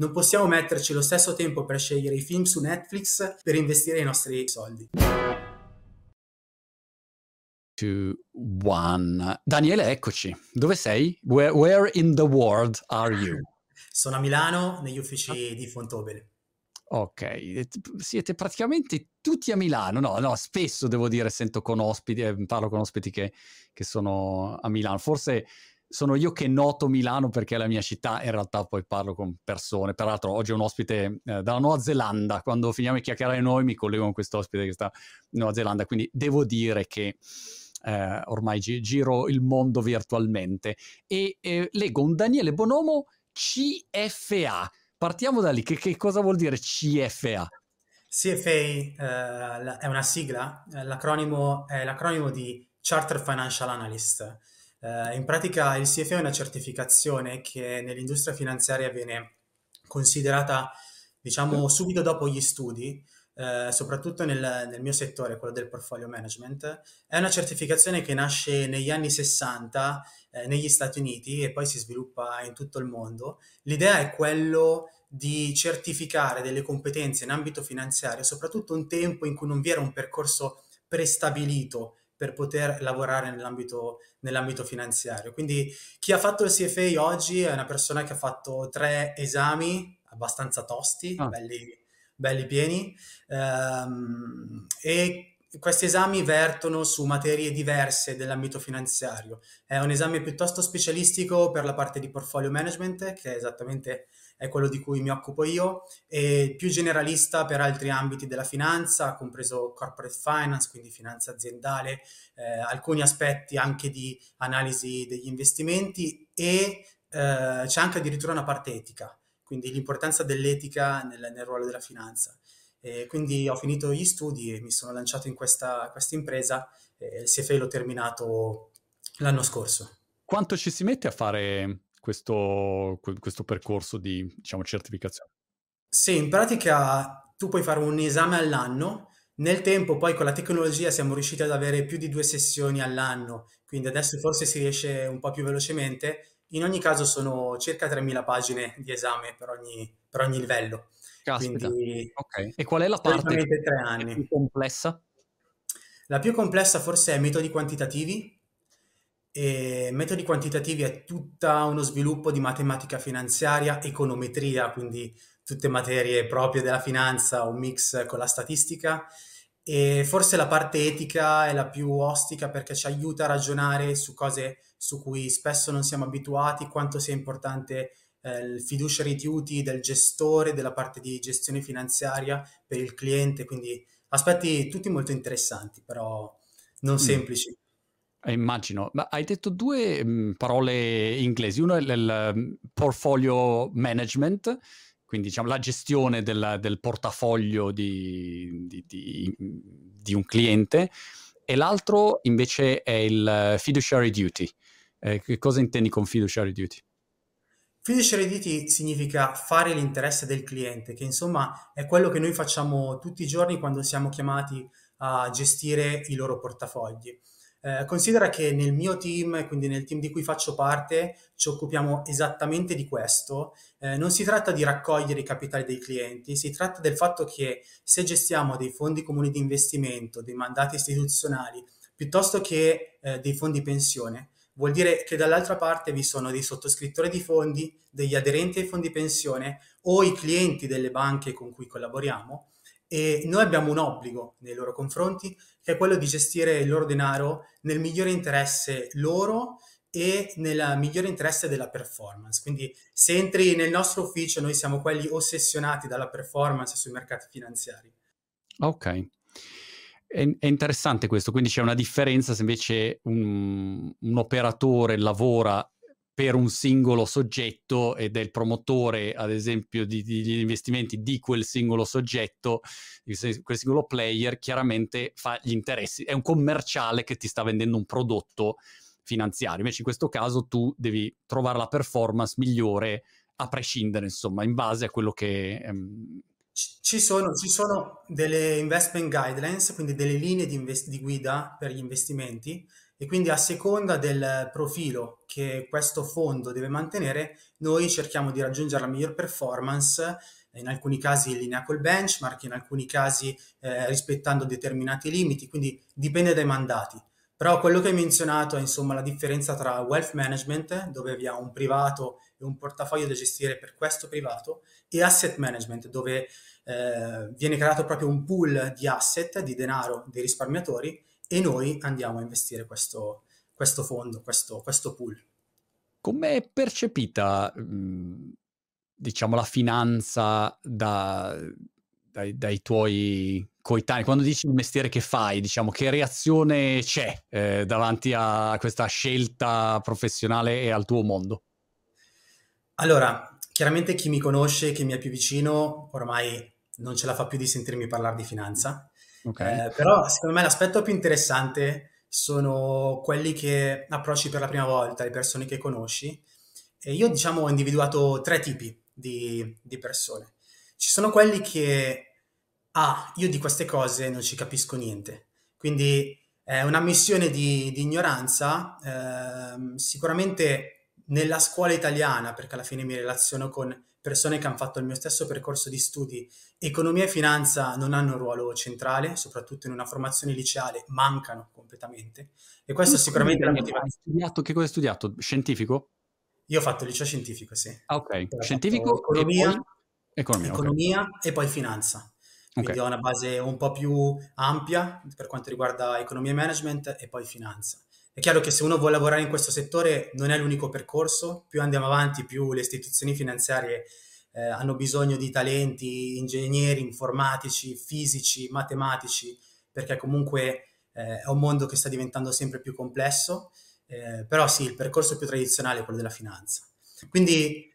non possiamo metterci lo stesso tempo per scegliere i film su Netflix per investire i nostri soldi. Two, one. Daniele, eccoci. Dove sei? Where, where in the world are you? Sono a Milano, negli uffici di Fontobele. Ok, siete praticamente tutti a Milano, no, no, spesso devo dire sento con ospiti, eh, parlo con ospiti che, che, sono a Milano, forse sono io che noto Milano perché è la mia città, in realtà poi parlo con persone, peraltro oggi è un ospite eh, dalla Nuova Zelanda, quando finiamo di chiacchierare noi mi collego con questo ospite che sta in Nuova Zelanda, quindi devo dire che eh, ormai gi- giro il mondo virtualmente. E eh, leggo un Daniele Bonomo CFA, Partiamo da lì, che, che cosa vuol dire CFA? CFA eh, è una sigla, eh, l'acronimo è l'acronimo di Chartered Financial Analyst. Eh, in pratica il CFA è una certificazione che nell'industria finanziaria viene considerata, diciamo, subito dopo gli studi, eh, soprattutto nel, nel, mio settore, quello del portfolio management. È una certificazione che nasce negli anni 60 eh, negli Stati Uniti e poi si sviluppa in tutto il mondo. L'idea è quello di certificare delle competenze in ambito finanziario, soprattutto un tempo in cui non vi era un percorso prestabilito per poter lavorare nell'ambito, nell'ambito, finanziario. Quindi chi ha fatto il CFA oggi è una persona che ha fatto tre esami abbastanza tosti, ah. belli, belli, pieni, ehm, e questi esami vertono su materie diverse dell'ambito finanziario. È un esame piuttosto specialistico per la parte di portfolio management, che è esattamente è quello di cui mi occupo io, e più generalista per altri ambiti della finanza, compreso corporate finance, quindi finanza aziendale, eh, alcuni aspetti anche di analisi degli investimenti e eh, c'è anche addirittura una parte etica, quindi l'importanza dell'etica nel, nel ruolo della finanza. E quindi ho finito gli studi e mi sono lanciato in questa, questa impresa e il CFA l'ho terminato l'anno scorso. Quanto ci si mette a fare questo, questo percorso di diciamo, certificazione? Sì, in pratica tu puoi fare un esame all'anno, nel tempo poi con la tecnologia siamo riusciti ad avere più di due sessioni all'anno, quindi adesso forse si riesce un po' più velocemente. In ogni caso sono circa 3.000 pagine di esame per ogni, per ogni livello. Caspita. Quindi, ok. E qual è la parte più complessa? La più complessa forse è metodi quantitativi. E metodi quantitativi è tutto uno sviluppo di matematica finanziaria, econometria, quindi tutte materie proprie della finanza, un mix con la statistica. E forse la parte etica è la più ostica perché ci aiuta a ragionare su cose su cui spesso non siamo abituati, quanto sia importante eh, il fiduciary duty del gestore, della parte di gestione finanziaria per il cliente, quindi aspetti tutti molto interessanti, però non mm. semplici. Eh, immagino, ma hai detto due mm, parole inglesi, uno è il mm, portfolio management, quindi diciamo la gestione del, del portafoglio di, di, di, di, un cliente, e l'altro invece è il fiduciary duty. Eh, che cosa intendi con fiduciary duty? Fiduciary duty significa fare l'interesse del cliente, che insomma è quello che noi facciamo tutti i giorni quando siamo chiamati a gestire i loro portafogli. Eh, considera che nel mio team, quindi nel team di cui faccio parte, ci occupiamo esattamente di questo. Eh, non si tratta di raccogliere i capitali dei clienti, si tratta del fatto che se gestiamo dei fondi comuni di investimento, dei mandati istituzionali, piuttosto che eh, dei fondi pensione, vuol dire che dall'altra parte vi sono dei sottoscrittori di fondi, degli aderenti ai fondi pensione o i clienti delle banche con cui collaboriamo e noi abbiamo un obbligo nei loro confronti che è quello di gestire il loro denaro nel migliore interesse loro e nel migliore interesse della performance. Quindi se entri nel nostro ufficio noi siamo quelli ossessionati dalla performance sui mercati finanziari. Ok. È, interessante questo, quindi c'è una differenza se invece un, un, operatore lavora per un singolo soggetto ed è il promotore, ad esempio, di, di, di investimenti di quel singolo soggetto, di quel singolo player, chiaramente fa gli interessi. È un commerciale che ti sta vendendo un prodotto finanziario. Invece in questo caso tu devi trovare la performance migliore a prescindere, insomma, in base a quello che ehm, ci sono, ci sono delle investment guidelines, quindi delle linee di, invest- di guida per gli investimenti e quindi a seconda del profilo che questo fondo deve mantenere, noi cerchiamo di raggiungere la miglior performance, in alcuni casi in linea col benchmark, in alcuni casi eh, rispettando determinati limiti, quindi dipende dai mandati. Però quello che hai menzionato è insomma la differenza tra wealth management, dove vi ha un privato e un portafoglio da gestire per questo privato, e asset management, dove eh, viene creato proprio un pool di asset, di denaro dei risparmiatori e noi andiamo a investire questo, questo fondo, questo, questo pool. Come è percepita, diciamo, la finanza da, dai, dai, tuoi coetanei? Quando dici il mestiere che fai, diciamo, che reazione c'è eh, davanti a questa scelta professionale e al tuo mondo? Allora, chiaramente chi mi conosce, chi mi è più vicino, ormai non ce la fa più di sentirmi parlare di finanza. Okay. Eh, però secondo me l'aspetto più interessante sono quelli che approcci per la prima volta, le persone che conosci. E io diciamo ho individuato tre tipi di, di persone. Ci sono quelli che, ah, io di queste cose non ci capisco niente. Quindi è una missione di, di ignoranza, eh, sicuramente nella scuola italiana, perché alla fine mi relaziono con persone che hanno fatto il mio stesso percorso di studi, economia e finanza non hanno un ruolo centrale, soprattutto in una formazione liceale, mancano completamente. E questo tu sicuramente è la motivazione. Studiato, che cosa hai studiato? Scientifico? Io ho fatto liceo scientifico, sì. Ah, ok. Scientifico, economia, e poi, economia, economia okay. e poi finanza. Quindi okay. ho una base un po' più ampia per quanto riguarda economia e management e poi finanza. È chiaro che se uno vuole lavorare in questo settore non è l'unico percorso, più andiamo avanti, più le istituzioni finanziarie eh, hanno bisogno di talenti, ingegneri, informatici, fisici, matematici, perché comunque eh, è un mondo che sta diventando sempre più complesso, eh, però sì, il percorso più tradizionale è quello della finanza. Quindi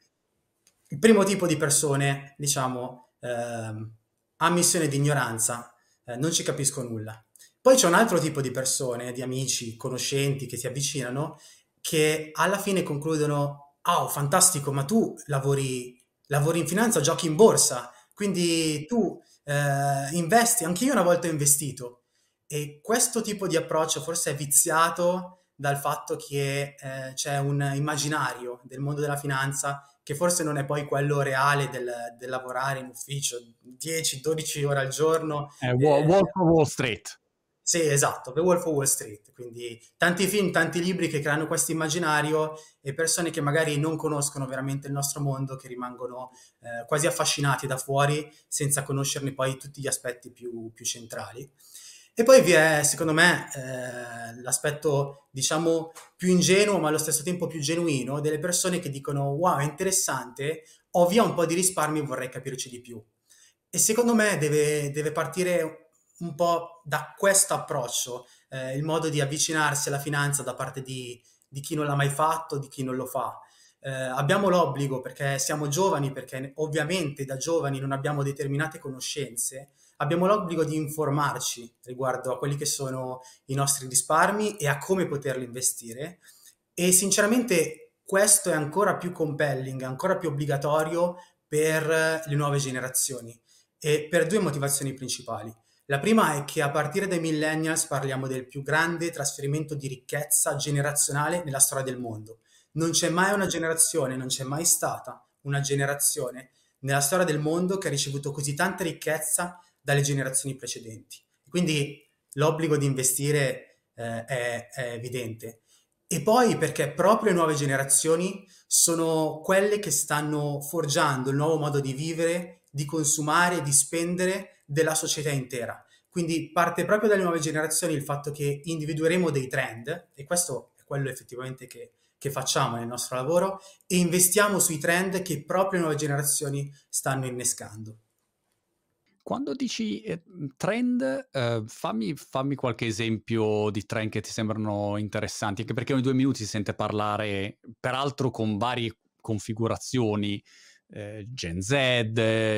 il primo tipo di persone, diciamo, ehm, ha missione di ignoranza, eh, non ci capisco nulla. Poi c'è un altro tipo di persone, di amici, conoscenti che si avvicinano, che alla fine concludono, oh fantastico, ma tu lavori, lavori in finanza, giochi in borsa, quindi tu eh, investi, anche io una volta ho investito. E questo tipo di approccio forse è viziato dal fatto che eh, c'è un immaginario del mondo della finanza che forse non è poi quello reale del, del lavorare in ufficio 10-12 ore al giorno. Eh, Wolf of Wall Street. Sì, esatto, The Wolf of Wall Street, quindi tanti film, tanti libri che creano questo immaginario e persone che magari non conoscono veramente il nostro mondo, che rimangono eh, quasi affascinati da fuori senza conoscerne poi tutti gli aspetti più, più centrali. E poi vi è, secondo me, eh, l'aspetto, diciamo, più ingenuo, ma allo stesso tempo più genuino, delle persone che dicono, wow, è interessante, ho via un po' di risparmi, vorrei capirci di più. E secondo me deve, deve partire un po' da questo approccio, eh, il modo di avvicinarsi alla finanza da parte di, di, chi non l'ha mai fatto, di chi non lo fa. Eh, abbiamo l'obbligo perché siamo giovani, perché ovviamente da giovani non abbiamo determinate conoscenze, abbiamo l'obbligo di informarci riguardo a quelli che sono i nostri risparmi e a come poterli investire. E sinceramente questo è ancora più compelling, ancora più obbligatorio per le nuove generazioni e per due motivazioni principali. La prima è che a partire dai millennials parliamo del più grande trasferimento di ricchezza generazionale nella storia del mondo. Non c'è mai una generazione, non c'è mai stata una generazione nella storia del mondo che ha ricevuto così tanta ricchezza dalle generazioni precedenti. Quindi l'obbligo di investire eh, è, è evidente. E poi perché proprio le nuove generazioni sono quelle che stanno forgiando il nuovo modo di vivere, di consumare, di spendere della società intera. Quindi parte proprio dalle nuove generazioni il fatto che individueremo dei trend, e questo è quello effettivamente che, che facciamo nel nostro lavoro, e investiamo sui trend che proprio le nuove generazioni stanno innescando. Quando dici eh, trend, eh, fammi, fammi, qualche esempio di trend che ti sembrano interessanti, anche perché ogni due minuti si sente parlare, peraltro con varie configurazioni, eh, Gen Z,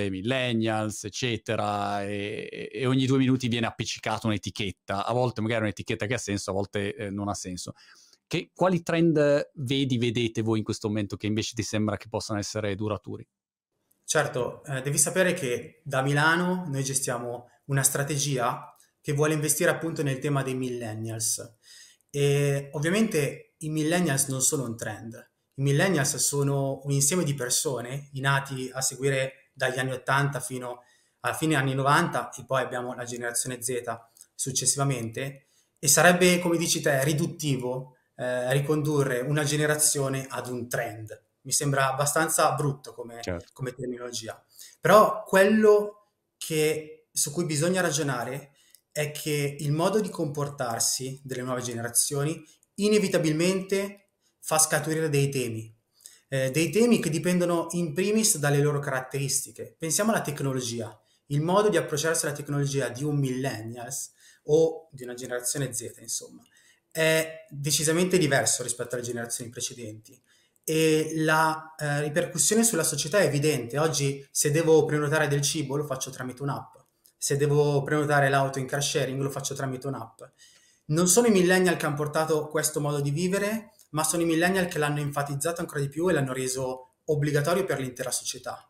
millennials, eccetera, e, e, ogni due minuti viene appiccicata un'etichetta, a volte magari un'etichetta che ha senso, a volte eh, non ha senso. Che, quali trend vedi, vedete voi in questo momento che invece ti sembra che possano essere duraturi? Certo, eh, devi sapere che da Milano noi gestiamo una strategia che vuole investire appunto nel tema dei millennials E ovviamente i millennials non sono un trend, i millennials sono un insieme di persone nati a seguire dagli anni 80 fino alla fine anni 90 e poi abbiamo la generazione Z successivamente e sarebbe, come dici te, riduttivo eh, ricondurre una generazione ad un trend. Mi sembra abbastanza brutto come, certo. come terminologia. Però quello che, su cui bisogna ragionare è che il modo di comportarsi delle nuove generazioni inevitabilmente fa scaturire dei temi, eh, dei temi che dipendono in primis dalle loro caratteristiche. Pensiamo alla tecnologia, il modo di approcciarsi alla tecnologia di un millennials o di una generazione Z, insomma, è decisamente diverso rispetto alle generazioni precedenti e la eh, ripercussione sulla società è evidente. Oggi se devo prenotare del cibo lo faccio tramite un'app, se devo prenotare l'auto in car sharing lo faccio tramite un'app. Non sono i millennial che hanno portato questo modo di vivere, ma sono i millennial che l'hanno enfatizzato ancora di più e l'hanno reso obbligatorio per l'intera società.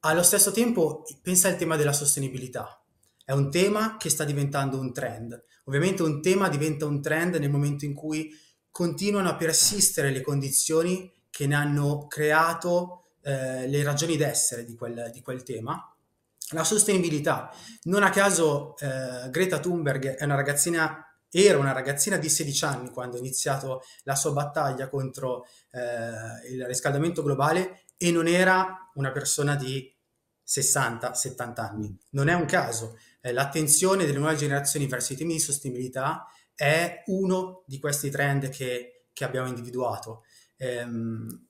Allo stesso tempo, pensa al tema della sostenibilità. È un tema che sta diventando un trend. Ovviamente un tema diventa un trend nel momento in cui continuano a persistere le condizioni che ne hanno creato eh, le ragioni d'essere di quel, di quel, tema. La sostenibilità. Non a caso eh, Greta Thunberg è una ragazzina era una ragazzina di 16 anni quando ha iniziato la sua battaglia contro eh, il riscaldamento globale e non era una persona di 60-70 anni. Non è un caso. Eh, l'attenzione delle nuove generazioni verso i temi di sostenibilità è uno di questi trend che, che abbiamo individuato. Ehm,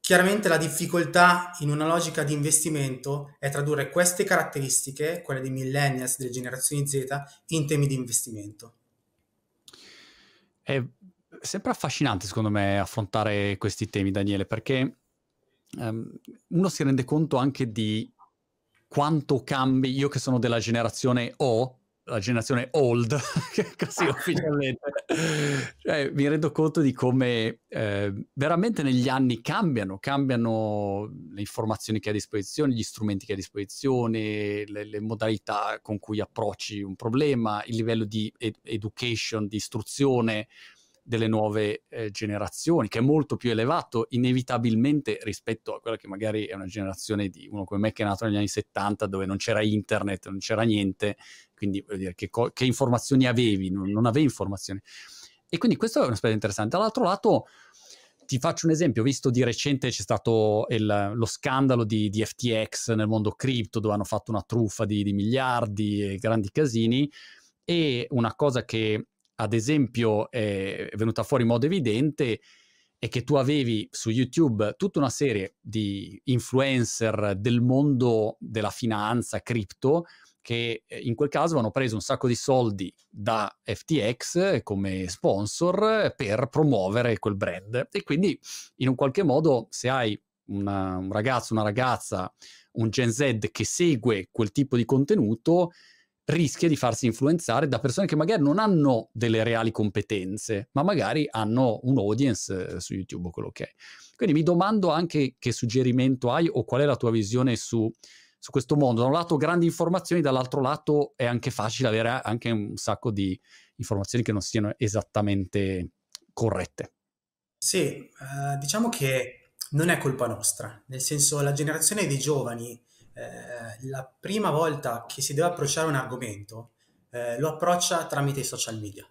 chiaramente la difficoltà in una logica di investimento è tradurre queste caratteristiche, quelle dei millennials, delle generazioni Z, in temi di investimento. È sempre affascinante, secondo me, affrontare questi temi, Daniele, perché um, uno si rende conto anche di quanto cambi. Io che sono della generazione O, la generazione old, così ufficialmente, cioè, mi rendo conto di come eh, veramente negli anni cambiano, cambiano le informazioni che hai a disposizione, gli strumenti che hai a disposizione, le, le modalità con cui approcci un problema, il livello di ed- education, di istruzione delle nuove eh, generazioni, che è molto più elevato inevitabilmente rispetto a quella che magari è una generazione di uno come me che è nato negli anni 70 dove non c'era internet, non c'era niente, quindi dire che, co- che informazioni avevi, non, non, avevi informazioni. E quindi questo è un aspetto interessante. Dall'altro lato ti faccio un esempio, visto di recente c'è stato il, lo scandalo di, di, FTX nel mondo cripto dove hanno fatto una truffa di, di miliardi e grandi casini e una cosa che ad esempio è venuta fuori in modo evidente è che tu avevi su YouTube tutta una serie di influencer del mondo della finanza, cripto, che eh, in quel caso hanno preso un sacco di soldi da FTX come sponsor per promuovere quel brand. E quindi in un qualche modo se hai una, un ragazzo, una ragazza, un Gen Z che segue quel tipo di contenuto, rischia di farsi influenzare da persone che magari non hanno delle reali competenze, ma magari hanno un audience eh, su YouTube o quello che è. Quindi mi domando anche che suggerimento hai o qual è la tua visione su, su questo mondo. Da un lato grandi informazioni, dall'altro lato è anche facile avere anche un sacco di informazioni che non siano esattamente corrette. Sì, eh, diciamo che non è colpa nostra, nel senso la generazione dei giovani eh, la prima volta che si deve approcciare un argomento eh, lo approccia tramite i social media.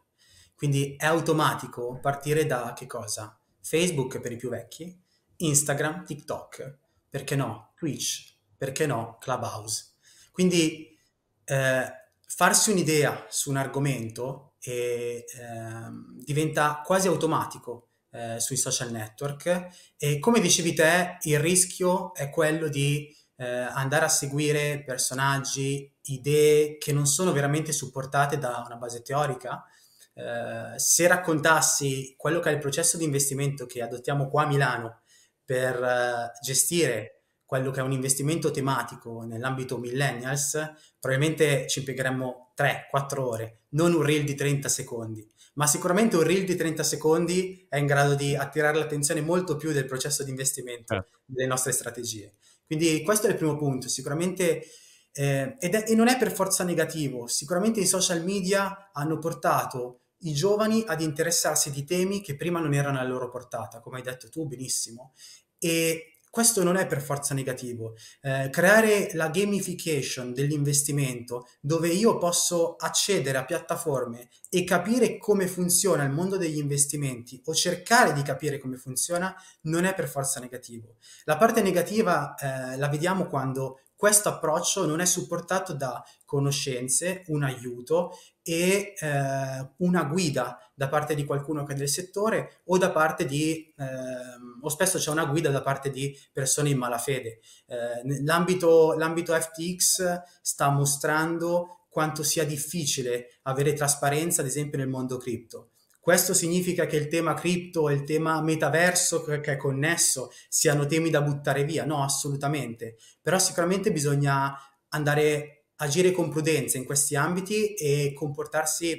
Quindi è automatico partire da che cosa? Facebook per i più vecchi, Instagram, TikTok, perché no? Twitch, perché no? Clubhouse. Quindi eh, farsi un'idea su un argomento e, ehm, diventa quasi automatico eh, sui social network e come dicevi te il rischio è quello di eh, andare a seguire personaggi, idee che non sono veramente supportate da una base teorica. Eh, se raccontassi quello che è il processo di investimento che adottiamo qua a Milano per eh, gestire quello che è un investimento tematico nell'ambito millennials, probabilmente ci impiegheremmo 3-4 ore, non un reel di 30 secondi, ma sicuramente un reel di 30 secondi è in grado di attirare l'attenzione molto più del processo di investimento eh. delle nostre strategie. Quindi questo è il primo punto, sicuramente, eh, ed è, e non è per forza negativo, sicuramente i social media hanno portato i giovani ad interessarsi di temi che prima non erano alla loro portata, come hai detto tu benissimo. E questo non è per forza negativo. Eh, creare la gamification dell'investimento dove io posso accedere a piattaforme e capire come funziona il mondo degli investimenti o cercare di capire come funziona non è per forza negativo. La parte negativa eh, la vediamo quando questo approccio non è supportato da conoscenze, un aiuto e eh, una guida da parte di qualcuno che è del settore o da parte di, eh, o spesso c'è una guida da parte di persone in malafede. Eh, l'ambito, l'ambito FTX sta mostrando quanto sia difficile avere trasparenza, ad esempio, nel mondo cripto. Questo significa che il tema cripto e il tema metaverso che è connesso siano temi da buttare via? No, assolutamente. Però sicuramente bisogna andare agire con prudenza in questi ambiti e comportarsi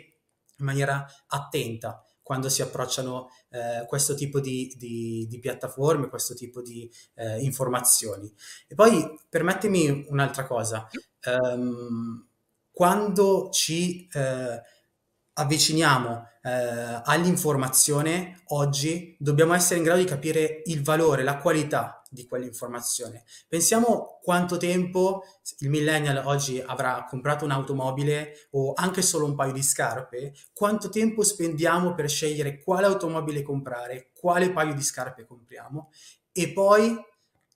in maniera attenta quando si approcciano eh, questo tipo di, di, di, piattaforme, questo tipo di eh, informazioni. E poi permettimi un'altra cosa. Um, quando ci eh, avviciniamo eh, all'informazione, oggi dobbiamo essere in grado di capire il valore, la qualità di quell'informazione. Pensiamo quanto tempo il millennial oggi avrà comprato un'automobile o anche solo un paio di scarpe, quanto tempo spendiamo per scegliere quale automobile comprare, quale paio di scarpe compriamo e poi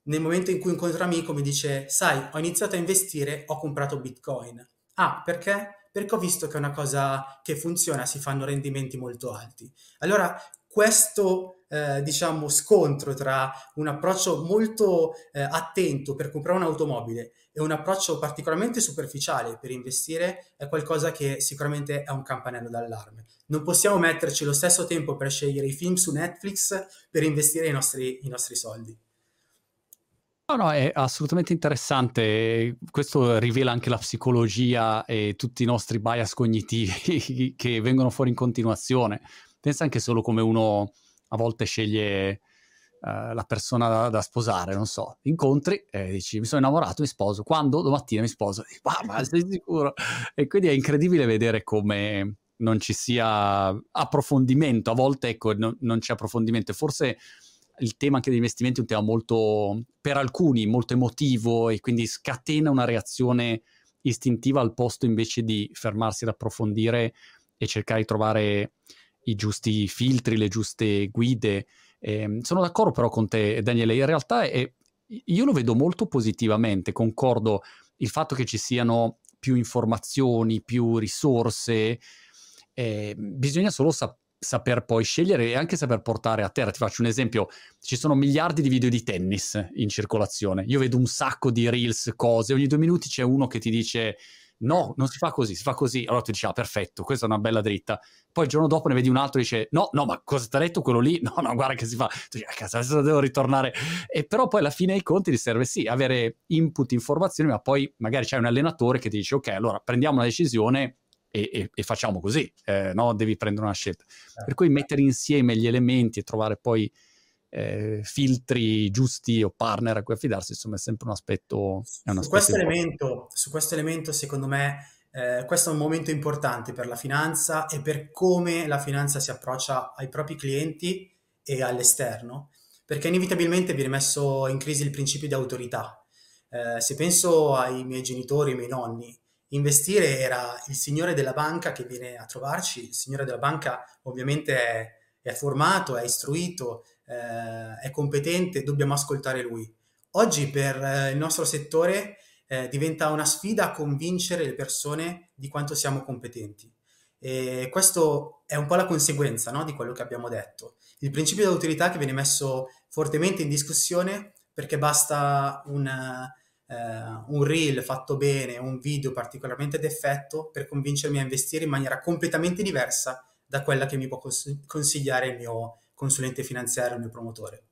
nel momento in cui incontro un amico mi dice sai ho iniziato a investire, ho comprato bitcoin. Ah, perché? perché ho visto che è una cosa che funziona, si fanno rendimenti molto alti. Allora, questo eh, diciamo scontro tra un approccio molto eh, attento per comprare un'automobile e un approccio particolarmente superficiale per investire è qualcosa che sicuramente è un campanello d'allarme. Non possiamo metterci lo stesso tempo per scegliere i film su Netflix per investire i nostri, i nostri soldi. No, no, è assolutamente interessante. Questo rivela anche la psicologia e tutti i nostri bias cognitivi che vengono fuori in continuazione. Pensa anche solo come uno a volte sceglie uh, la persona da, da, sposare, non so, incontri e dici mi sono innamorato, mi sposo. Quando? Domattina mi sposo. Ma, ma sei sicuro? E quindi è incredibile vedere come non ci sia approfondimento. A volte, ecco, no, non c'è approfondimento. Forse il tema anche degli investimenti è un tema molto, per alcuni, molto emotivo e quindi scatena una reazione istintiva al posto invece di fermarsi ad approfondire e cercare di trovare i giusti filtri, le giuste guide. Eh, sono d'accordo però con te, Daniele, in realtà è, io lo vedo molto positivamente, concordo il fatto che ci siano più informazioni, più risorse, eh, bisogna solo sapere saper poi scegliere e anche saper portare a terra. Ti faccio un esempio, ci sono miliardi di video di tennis in circolazione, io vedo un sacco di reels, cose, ogni due minuti c'è uno che ti dice no, non si fa così, si fa così, allora tu dici ah perfetto, questa è una bella dritta, poi il giorno dopo ne vedi un altro e dice no, no, ma cosa ti ha detto quello lì? No, no, guarda che si fa, tu dici ah cazzo, adesso devo ritornare, e però poi alla fine dei conti ti serve sì avere input, informazioni, ma poi magari c'è un allenatore che ti dice ok, allora prendiamo una decisione e, e, e facciamo così, eh, no? devi prendere una scelta. Per certo. cui mettere insieme gli elementi e trovare poi eh, filtri giusti o partner a cui affidarsi, insomma, è sempre un aspetto. È un su, questo elemento, su, questo elemento, secondo me, eh, questo è un momento importante per la finanza e per come la finanza si approccia ai propri clienti e all'esterno, perché inevitabilmente viene messo in crisi il principio di autorità. Eh, se penso ai miei genitori, ai miei nonni, investire era il signore della banca che viene a trovarci, il signore della banca ovviamente è, è formato, è istruito, eh, è competente, dobbiamo ascoltare lui. Oggi per eh, il nostro settore eh, diventa una sfida convincere le persone di quanto siamo competenti. E questo è un po' la conseguenza no, di quello che abbiamo detto. Il principio di autorità che viene messo fortemente in discussione perché basta un, eh, un reel fatto bene, un video particolarmente d'effetto per convincermi a investire in maniera completamente diversa da quella che mi può cons- consigliare il mio consulente finanziario, il mio promotore.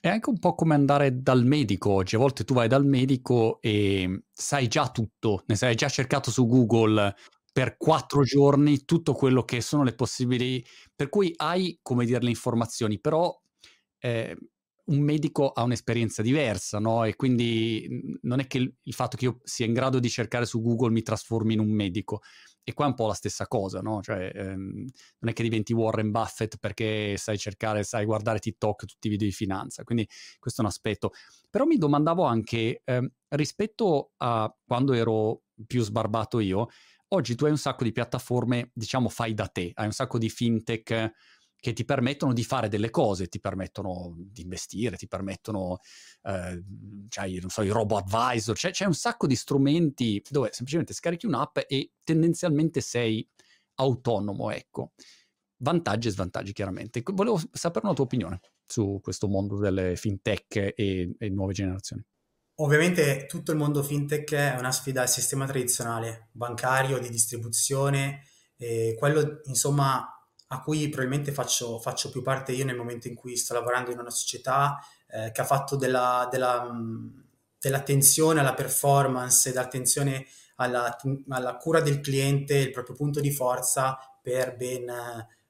È anche un po' come andare dal medico oggi. A volte tu vai dal medico e sai già tutto, ne sai già cercato su Google per quattro giorni tutto quello che sono le possibili. Per cui hai, come dire, le informazioni, però eh, un medico ha un'esperienza diversa, no? E quindi non è che il, fatto che io sia in grado di cercare su Google mi trasformi in un medico. E qua è un po' la stessa cosa, no? Cioè, ehm, non è che diventi Warren Buffett perché sai cercare, sai guardare TikTok, tutti i video di finanza. Quindi questo è un aspetto. Però mi domandavo anche, ehm, rispetto a quando ero più sbarbato io, oggi tu hai un sacco di piattaforme, diciamo, fai da te, hai un sacco di fintech che ti permettono di fare delle cose, ti permettono di investire, ti permettono, eh, cioè, non so, i robo advisor, c'è, c'è un sacco di strumenti dove semplicemente scarichi un'app e tendenzialmente sei autonomo, ecco. Vantaggi e svantaggi, chiaramente. Volevo sapere una tua opinione su questo mondo delle fintech e, e nuove generazioni. Ovviamente tutto il mondo fintech è una sfida al sistema tradizionale, bancario, di distribuzione, quello insomma a cui probabilmente faccio, faccio, più parte io nel momento in cui sto lavorando in una società eh, che ha fatto della, della, dell'attenzione alla performance e dell'attenzione alla, alla, cura del cliente il proprio punto di forza per ben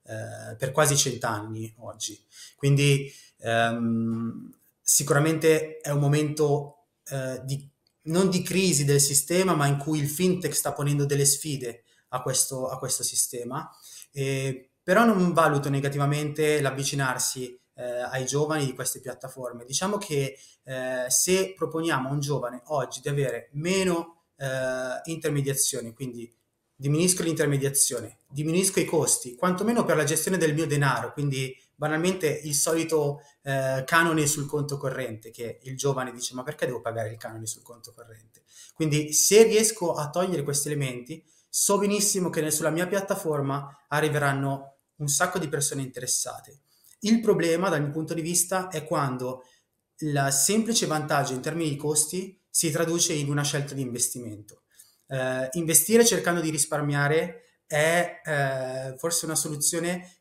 eh, per quasi cent'anni oggi. Quindi ehm, sicuramente è un momento eh, di, non di crisi del sistema, ma in cui il fintech sta ponendo delle sfide a questo, a questo sistema. E però non valuto negativamente l'avvicinarsi eh, ai giovani di queste piattaforme. Diciamo che eh, se proponiamo a un giovane oggi di avere meno eh, intermediazioni, quindi diminuisco l'intermediazione, diminuisco i costi, quantomeno per la gestione del mio denaro, quindi banalmente il solito eh, canone sul conto corrente, che il giovane dice ma perché devo pagare il canone sul conto corrente? Quindi se riesco a togliere questi elementi, so benissimo che sulla mia piattaforma arriveranno un sacco di persone interessate. Il problema dal mio punto di vista è quando il semplice vantaggio in termini di costi si traduce in una scelta di investimento. Eh, investire cercando di risparmiare è eh, forse una soluzione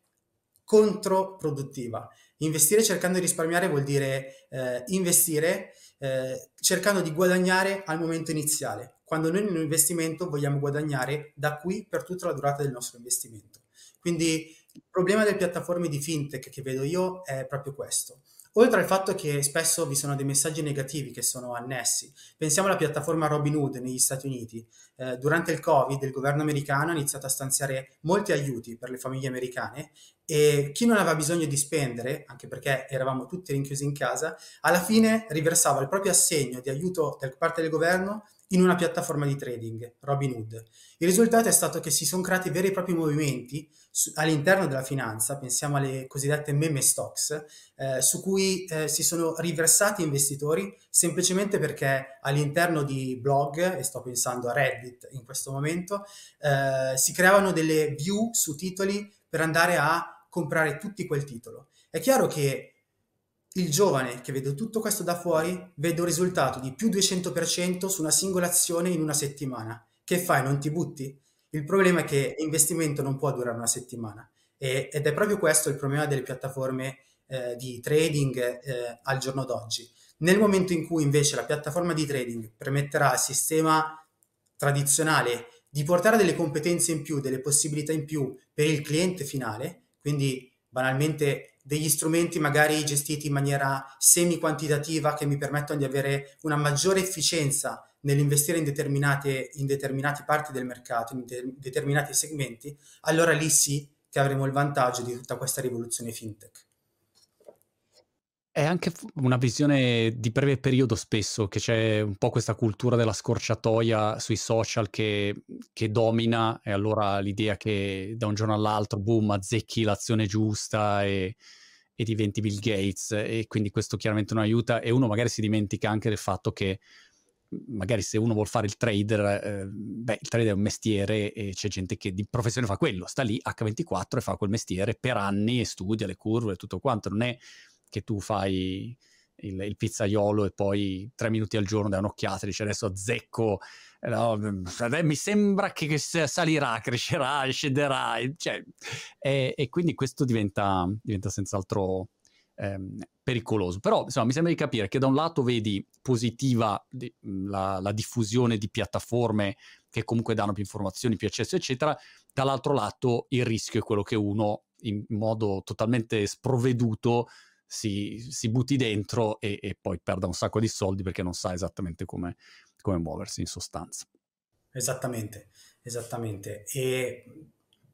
controproduttiva. Investire cercando di risparmiare vuol dire eh, investire eh, cercando di guadagnare al momento iniziale, quando noi in un investimento vogliamo guadagnare da qui per tutta la durata del nostro investimento. Quindi il problema delle piattaforme di fintech che vedo io è proprio questo. Oltre al fatto che spesso vi sono dei messaggi negativi che sono annessi, pensiamo alla piattaforma Robinhood negli Stati Uniti. Eh, durante il Covid il governo americano ha iniziato a stanziare molti aiuti per le famiglie americane e chi non aveva bisogno di spendere, anche perché eravamo tutti rinchiusi in casa, alla fine riversava il proprio assegno di aiuto da parte del governo in una piattaforma di trading, Robinhood. Il risultato è stato che si sono creati veri e propri movimenti all'interno della finanza, pensiamo alle cosiddette meme stocks, eh, su cui eh, si sono riversati investitori semplicemente perché all'interno di blog, e sto pensando a Reddit in questo momento, eh, si creavano delle view su titoli per andare a comprare tutti quel titolo. È chiaro che il giovane che vede tutto questo da fuori vede un risultato di più 200% su una singola azione in una settimana. Che fai? Non ti butti? Il problema è che l'investimento non può durare una settimana e, ed è proprio questo il problema delle piattaforme eh, di trading eh, al giorno d'oggi. Nel momento in cui invece la piattaforma di trading permetterà al sistema tradizionale di portare delle competenze in più, delle possibilità in più per il cliente finale, quindi banalmente degli strumenti magari gestiti in maniera semi-quantitativa che mi permettono di avere una maggiore efficienza nell'investire in determinate, in determinate parti del mercato, in de- determinati segmenti, allora lì sì che avremo il vantaggio di tutta questa rivoluzione fintech. È anche una visione di breve periodo spesso, che c'è un po' questa cultura della scorciatoia sui social che, che domina e allora l'idea che da un giorno all'altro, boom, azzecchi l'azione giusta e, e diventi Bill Gates e quindi questo chiaramente non aiuta e uno magari si dimentica anche del fatto che magari se uno vuole fare il trader, eh, beh, il trader è un mestiere e c'è gente che di professione fa quello, sta lì H24 e fa quel mestiere per anni e studia le curve e tutto quanto, non è che tu fai il, il, pizzaiolo e poi tre minuti al giorno dai un'occhiata e dici adesso azzecco, no, mi sembra che salirà, crescerà, scenderà, cioè, e, e, quindi questo diventa, diventa senz'altro ehm, pericoloso. Però insomma, mi sembra di capire che da un lato vedi positiva la, la diffusione di piattaforme che comunque danno più informazioni, più accesso, eccetera, dall'altro lato il rischio è quello che uno in modo totalmente sprovveduto si, si butti dentro e, e, poi perda un sacco di soldi perché non sa esattamente come, come muoversi in sostanza. Esattamente, esattamente. E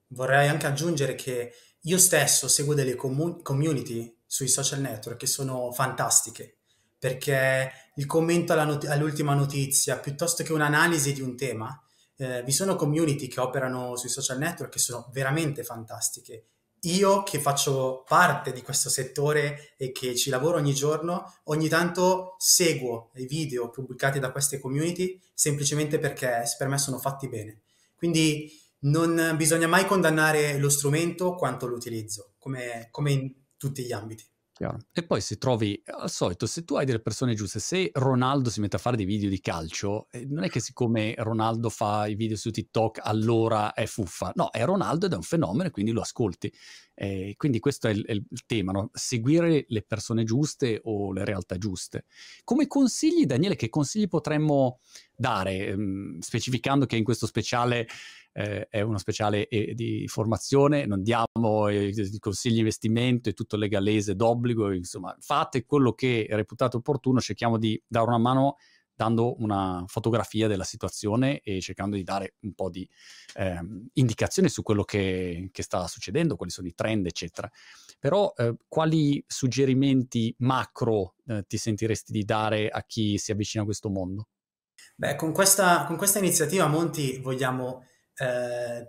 vorrei anche aggiungere che io stesso seguo delle comu- community sui social network che sono fantastiche perché il commento not- all'ultima notizia piuttosto che un'analisi di un tema, eh, vi sono community che operano sui social network che sono veramente fantastiche. Io che faccio parte di questo settore e che ci lavoro ogni giorno, ogni tanto seguo i video pubblicati da queste community semplicemente perché per me sono fatti bene. Quindi non bisogna mai condannare lo strumento quanto l'utilizzo, come, come in tutti gli ambiti. Chiaro. E poi se trovi, al solito, se tu hai delle persone giuste, se Ronaldo si mette a fare dei video di calcio, eh, non è che siccome Ronaldo fa i video su TikTok allora è fuffa, no, è Ronaldo ed è un fenomeno e quindi lo ascolti. Eh, quindi questo è il, è il tema, no? seguire le persone giuste o le realtà giuste. Come consigli, Daniele, che consigli potremmo dare, ehm, specificando che in questo speciale eh, è uno speciale eh, di formazione, non diamo eh, consigli di investimento, è tutto legalese d'obbligo, insomma fate quello che è reputato opportuno, cerchiamo di dare una mano dando una fotografia della situazione e cercando di dare un po' di eh, indicazioni su quello che, che, sta succedendo, quali sono i trend, eccetera. Però eh, quali suggerimenti macro eh, ti sentiresti di dare a chi si avvicina a questo mondo? Beh, con questa, con questa iniziativa, Monti, vogliamo eh,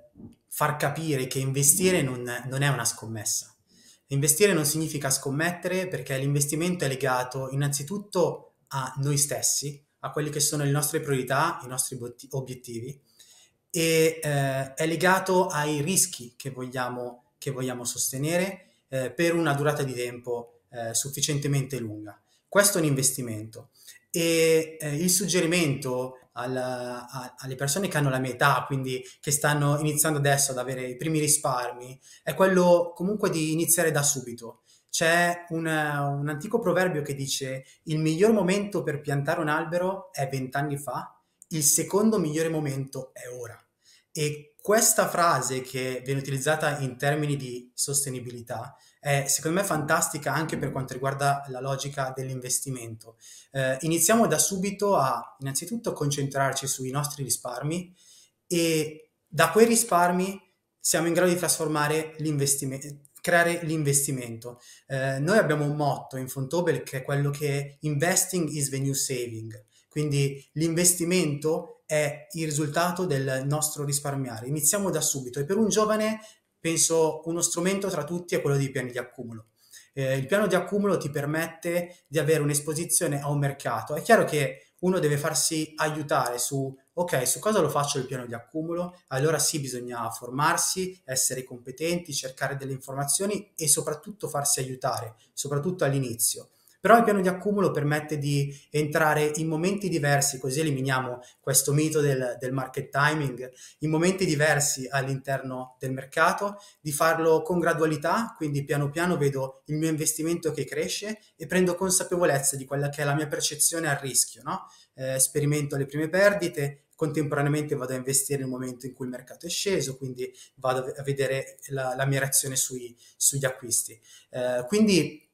far capire che investire non, non è una scommessa. Investire non significa scommettere perché l'investimento è legato innanzitutto a noi stessi, a quelle che sono le nostre priorità, i nostri obiettivi e eh, è legato ai rischi che vogliamo, che vogliamo sostenere eh, per una durata di tempo eh, sufficientemente lunga. Questo è un investimento e eh, il suggerimento alla, a, alle persone che hanno la mia età, quindi che stanno iniziando adesso ad avere i primi risparmi, è quello comunque di iniziare da subito. C'è un, un antico proverbio che dice il miglior momento per piantare un albero è vent'anni fa, il secondo migliore momento è ora. E questa frase che viene utilizzata in termini di sostenibilità è secondo me fantastica anche per quanto riguarda la logica dell'investimento. Eh, iniziamo da subito a innanzitutto concentrarci sui nostri risparmi e da quei risparmi siamo in grado di trasformare l'investimento creare l'investimento. Eh, noi abbiamo un motto in Fontobel che è quello che investing is the new saving, quindi l'investimento è il risultato del nostro risparmiare. Iniziamo da subito e per un giovane penso uno strumento tra tutti è quello dei piani di accumulo. Eh, il piano di accumulo ti permette di avere un'esposizione a un mercato. È chiaro che uno deve farsi aiutare su, ok, su cosa lo faccio il piano di accumulo? Allora sì, bisogna formarsi, essere competenti, cercare delle informazioni e soprattutto farsi aiutare, soprattutto all'inizio. Però il piano di accumulo permette di entrare in momenti diversi, così eliminiamo questo mito del, del market timing, in momenti diversi all'interno del mercato, di farlo con gradualità, quindi piano piano vedo il mio investimento che cresce e prendo consapevolezza di quella che è la mia percezione al rischio, no? eh, sperimento le prime perdite, contemporaneamente vado a investire nel momento in cui il mercato è sceso, quindi vado a vedere la, la mia reazione sui, sugli acquisti. Eh, quindi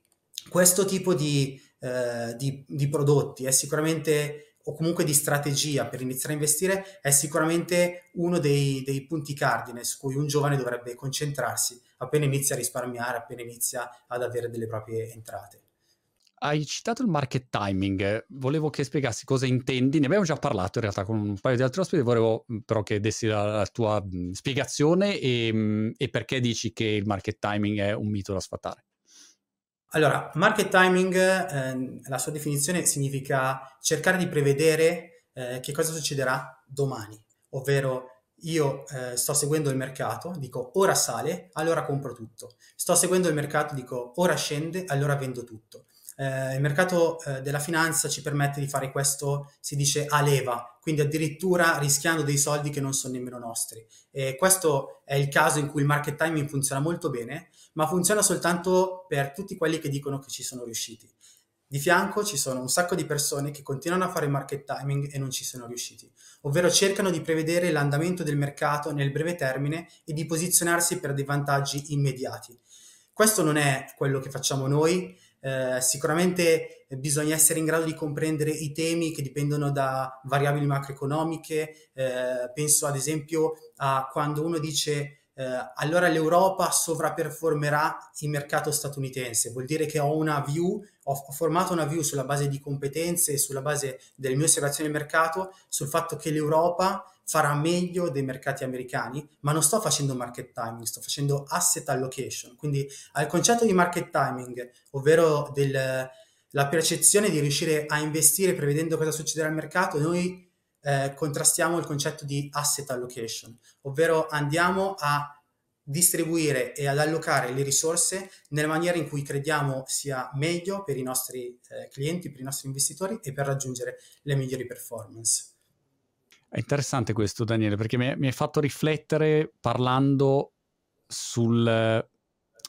questo tipo di, eh, di, di prodotti è sicuramente o comunque di strategia per iniziare a investire è sicuramente uno dei, dei, punti cardine su cui un giovane dovrebbe concentrarsi appena inizia a risparmiare, appena inizia ad avere delle proprie entrate. Hai citato il market timing, volevo che spiegassi cosa intendi, ne abbiamo già parlato in realtà con un paio di altri ospiti, volevo però che dessi la, la tua mh, spiegazione e, mh, e perché dici che il market timing è un mito da sfatare. Allora, market timing, eh, la sua definizione significa cercare di prevedere eh, che cosa succederà domani, ovvero io eh, sto seguendo il mercato, dico ora sale, allora compro tutto. Sto seguendo il mercato, dico ora scende, allora vendo tutto. Eh, il mercato eh, della finanza ci permette di fare questo, si dice a leva, quindi addirittura rischiando dei soldi che non sono nemmeno nostri. E questo è il caso in cui il market timing funziona molto bene, ma funziona soltanto per tutti quelli che dicono che ci sono riusciti. Di fianco ci sono un sacco di persone che continuano a fare market timing e non ci sono riusciti, ovvero cercano di prevedere l'andamento del mercato nel breve termine e di posizionarsi per dei vantaggi immediati. Questo non è quello che facciamo noi, eh, sicuramente bisogna essere in grado di comprendere i temi che dipendono da variabili macroeconomiche. Eh, penso ad esempio a quando uno dice eh, allora l'Europa sovraperformerà il mercato statunitense. Vuol dire che ho una view, ho, formato una view sulla base di competenze e sulla base delle mie osservazioni del mercato sul fatto che l'Europa farà meglio dei mercati americani, ma non sto facendo market timing, sto facendo asset allocation. Quindi al concetto di market timing, ovvero della percezione di riuscire a investire prevedendo cosa succederà al mercato, noi eh, contrastiamo il concetto di asset allocation, ovvero andiamo a distribuire e ad allocare le risorse nella maniera in cui crediamo sia meglio per i nostri eh, clienti, per i nostri investitori e per raggiungere le migliori performance. È interessante questo, Daniele, perché mi, hai fatto riflettere parlando sul,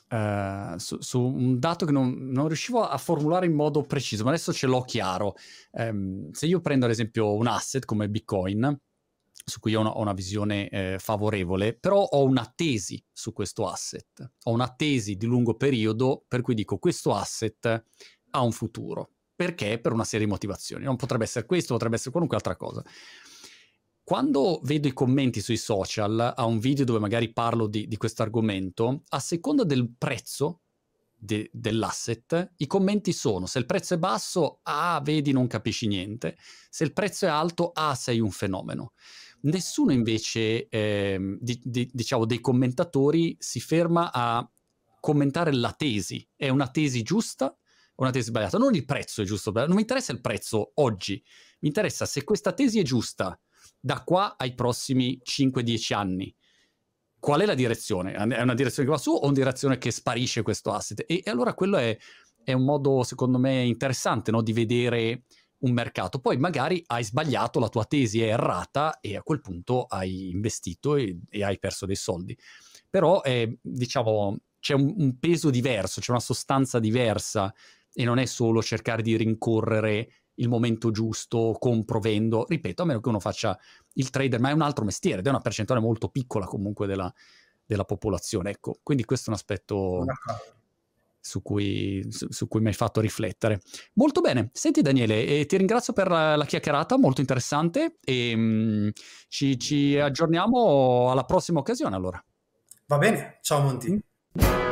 Uh, su, su, un dato che non, non, riuscivo a formulare in modo preciso, ma adesso ce l'ho chiaro. Um, se io prendo ad esempio un asset come Bitcoin, su cui ho una, ho una visione eh, favorevole, però ho una tesi su questo asset, ho una tesi di lungo periodo per cui dico questo asset ha un futuro. Perché? Per una serie di motivazioni. Non potrebbe essere questo, potrebbe essere qualunque altra cosa quando vedo i commenti sui social a un video dove magari parlo di, di questo argomento, a seconda del prezzo de, dell'asset, i commenti sono se il prezzo è basso, ah, vedi, non capisci niente, se il prezzo è alto, ah, sei un fenomeno. Nessuno invece, eh, di, di, diciamo, dei commentatori si ferma a commentare la tesi. È una tesi giusta o una tesi sbagliata? Non il prezzo è giusto, non mi interessa il prezzo oggi, mi interessa se questa tesi è giusta da qua ai prossimi 5-10 anni. Qual è la direzione? È una direzione che va su o una direzione che sparisce questo asset? E, e allora quello è, è, un modo, secondo me, interessante no? di vedere un mercato. Poi magari hai sbagliato, la tua tesi è errata e a quel punto hai investito e, e hai perso dei soldi. Però è, diciamo, c'è un, un peso diverso, c'è una sostanza diversa e non è solo cercare di rincorrere il momento giusto, compro, vendo, ripeto, a meno che uno faccia il trader, ma è un altro mestiere ed è una percentuale molto piccola comunque della, della popolazione. Ecco, quindi questo è un aspetto su cui, su, su cui, mi hai fatto riflettere. Molto bene, senti Daniele, eh, ti ringrazio per la, chiacchierata, molto interessante e mh, mm, ci, ci aggiorniamo alla prossima occasione allora. Va bene, ciao Monti. Mm.